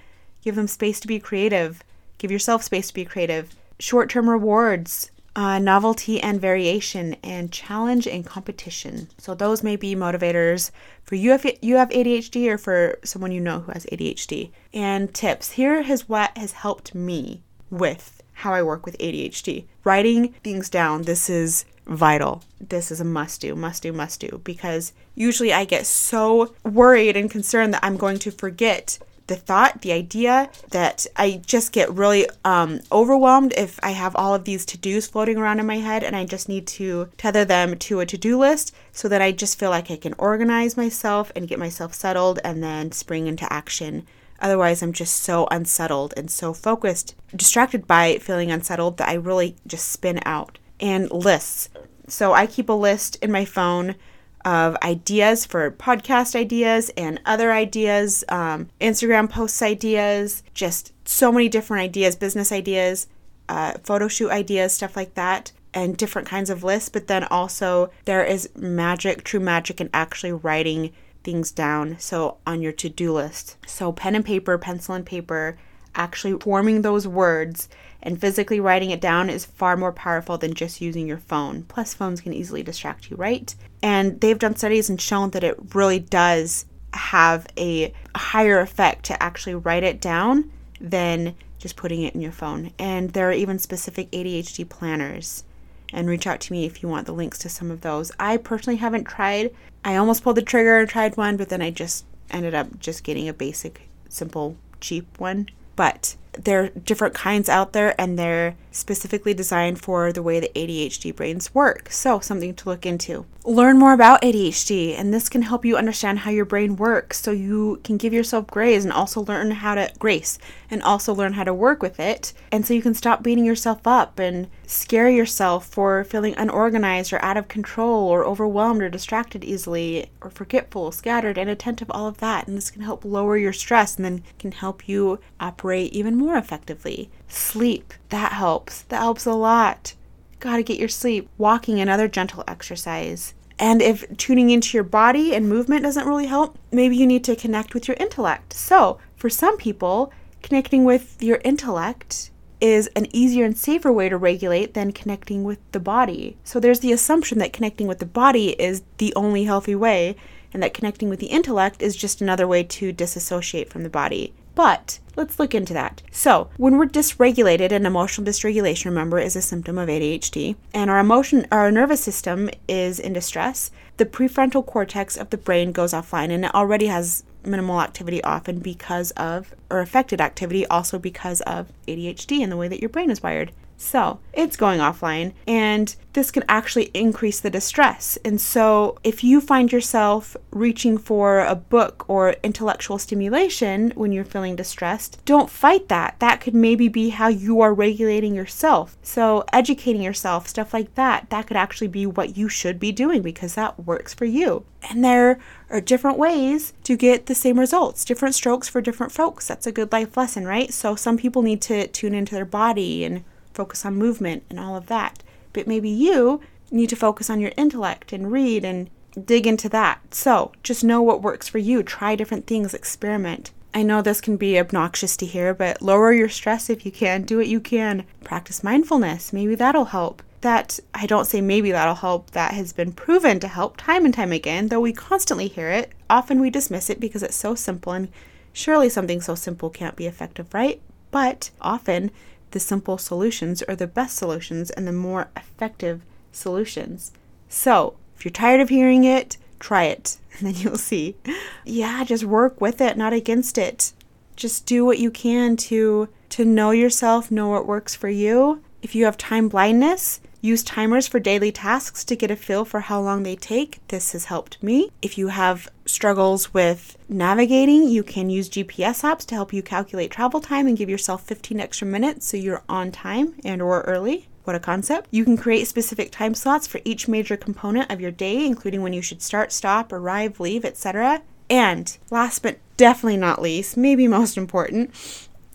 give them space to be creative. Give yourself space to be creative. Short term rewards, uh, novelty and variation, and challenge and competition. So, those may be motivators for you if you have ADHD or for someone you know who has ADHD. And tips here is what has helped me with how I work with ADHD. Writing things down. This is vital. This is a must do, must do, must do, because usually I get so worried and concerned that I'm going to forget the thought, the idea that I just get really um, overwhelmed if I have all of these to dos floating around in my head and I just need to tether them to a to do list so that I just feel like I can organize myself and get myself settled and then spring into action. Otherwise, I'm just so unsettled and so focused, distracted by feeling unsettled that I really just spin out and lists. So I keep a list in my phone of ideas for podcast ideas and other ideas, um, Instagram posts ideas, just so many different ideas, business ideas, uh, photo shoot ideas, stuff like that, and different kinds of lists. But then also, there is magic, true magic, in actually writing things down. So, on your to do list. So, pen and paper, pencil and paper, actually forming those words and physically writing it down is far more powerful than just using your phone. Plus, phones can easily distract you, right? And they've done studies and shown that it really does have a higher effect to actually write it down than just putting it in your phone. And there are even specific ADHD planners. And reach out to me if you want the links to some of those. I personally haven't tried. I almost pulled the trigger and tried one, but then I just ended up just getting a basic, simple, cheap one but there are different kinds out there and they're specifically designed for the way the ADHD brains work. So, something to look into. Learn more about ADHD, and this can help you understand how your brain works so you can give yourself grace and also learn how to grace and also learn how to work with it. And so you can stop beating yourself up and scare yourself for feeling unorganized or out of control or overwhelmed or distracted easily or forgetful, scattered, and attentive, all of that. And this can help lower your stress and then can help you operate even more effectively. Sleep, that helps. That helps a lot. Gotta get your sleep. Walking, another gentle exercise. And if tuning into your body and movement doesn't really help, maybe you need to connect with your intellect. So, for some people, connecting with your intellect is an easier and safer way to regulate than connecting with the body. So there's the assumption that connecting with the body is the only healthy way, and that connecting with the intellect is just another way to disassociate from the body. But let's look into that. So, when we're dysregulated, and emotional dysregulation, remember, is a symptom of ADHD, and our emotion, our nervous system is in distress, the prefrontal cortex of the brain goes offline, and it already has minimal activity often because of, or affected activity also because of ADHD and the way that your brain is wired. So it's going offline, and this can actually increase the distress. And so, if you find yourself reaching for a book or intellectual stimulation when you're feeling distressed, don't fight that. That could maybe be how you are regulating yourself. So, educating yourself, stuff like that, that could actually be what you should be doing because that works for you. And there are different ways to get the same results, different strokes for different folks. That's a good life lesson, right? So, some people need to tune into their body and focus on movement and all of that. But maybe you need to focus on your intellect and read and dig into that. So just know what works for you. Try different things, experiment. I know this can be obnoxious to hear, but lower your stress if you can. Do what you can. Practice mindfulness. Maybe that'll help. That, I don't say maybe that'll help, that has been proven to help time and time again, though we constantly hear it. Often we dismiss it because it's so simple, and surely something so simple can't be effective, right? But often the simple solutions are the best solutions and the more effective solutions. So, if you're tired of hearing it, try it and then you'll see. Yeah, just work with it, not against it. Just do what you can to to know yourself, know what works for you. If you have time blindness, Use timers for daily tasks to get a feel for how long they take. This has helped me. If you have struggles with navigating, you can use GPS apps to help you calculate travel time and give yourself 15 extra minutes so you're on time and or early. What a concept. You can create specific time slots for each major component of your day, including when you should start, stop, arrive, leave, etc. And last but definitely not least, maybe most important,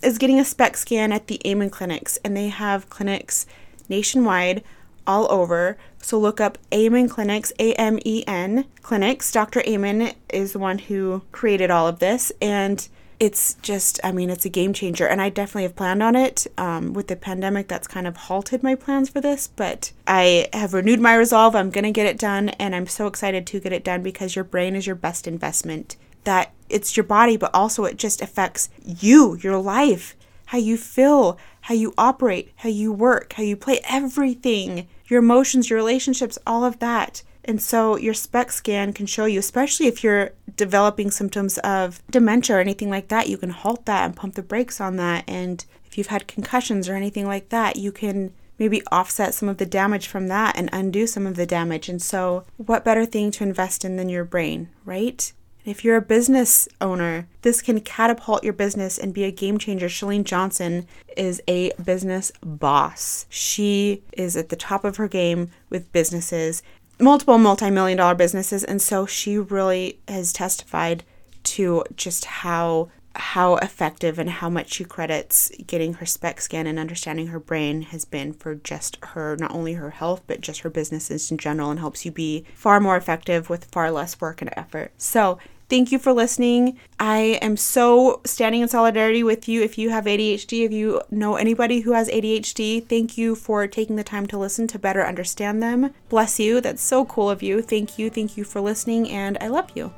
is getting a SPECT scan at the Amen clinics. And they have clinics nationwide, all over. So look up Amen Clinics, A M E N Clinics. Dr. Amen is the one who created all of this, and it's just, I mean, it's a game changer. And I definitely have planned on it. Um, with the pandemic, that's kind of halted my plans for this, but I have renewed my resolve. I'm going to get it done, and I'm so excited to get it done because your brain is your best investment. That it's your body, but also it just affects you, your life, how you feel, how you operate, how you work, how you play, everything, your emotions, your relationships, all of that. And so your SPECT scan can show you, especially if you're developing symptoms of dementia or anything like that, you can halt that and pump the brakes on that. And if you've had concussions or anything like that, you can maybe offset some of the damage from that and undo some of the damage. And so, what better thing to invest in than your brain, right? If you're a business owner, this can catapult your business and be a game changer. Chalene Johnson is a business boss. She is at the top of her game with businesses, multiple multi million dollar businesses. And so she really has testified to just how how effective and how much she credits getting her SPECT scan and understanding her brain has been for just her not only her health but just her businesses in general and helps you be far more effective with far less work and effort. So Thank you for listening. I am so standing in solidarity with you. If you have ADHD, if you know anybody who has ADHD, thank you for taking the time to listen to better understand them. Bless you. That's so cool of you. Thank you. Thank you for listening, and I love you.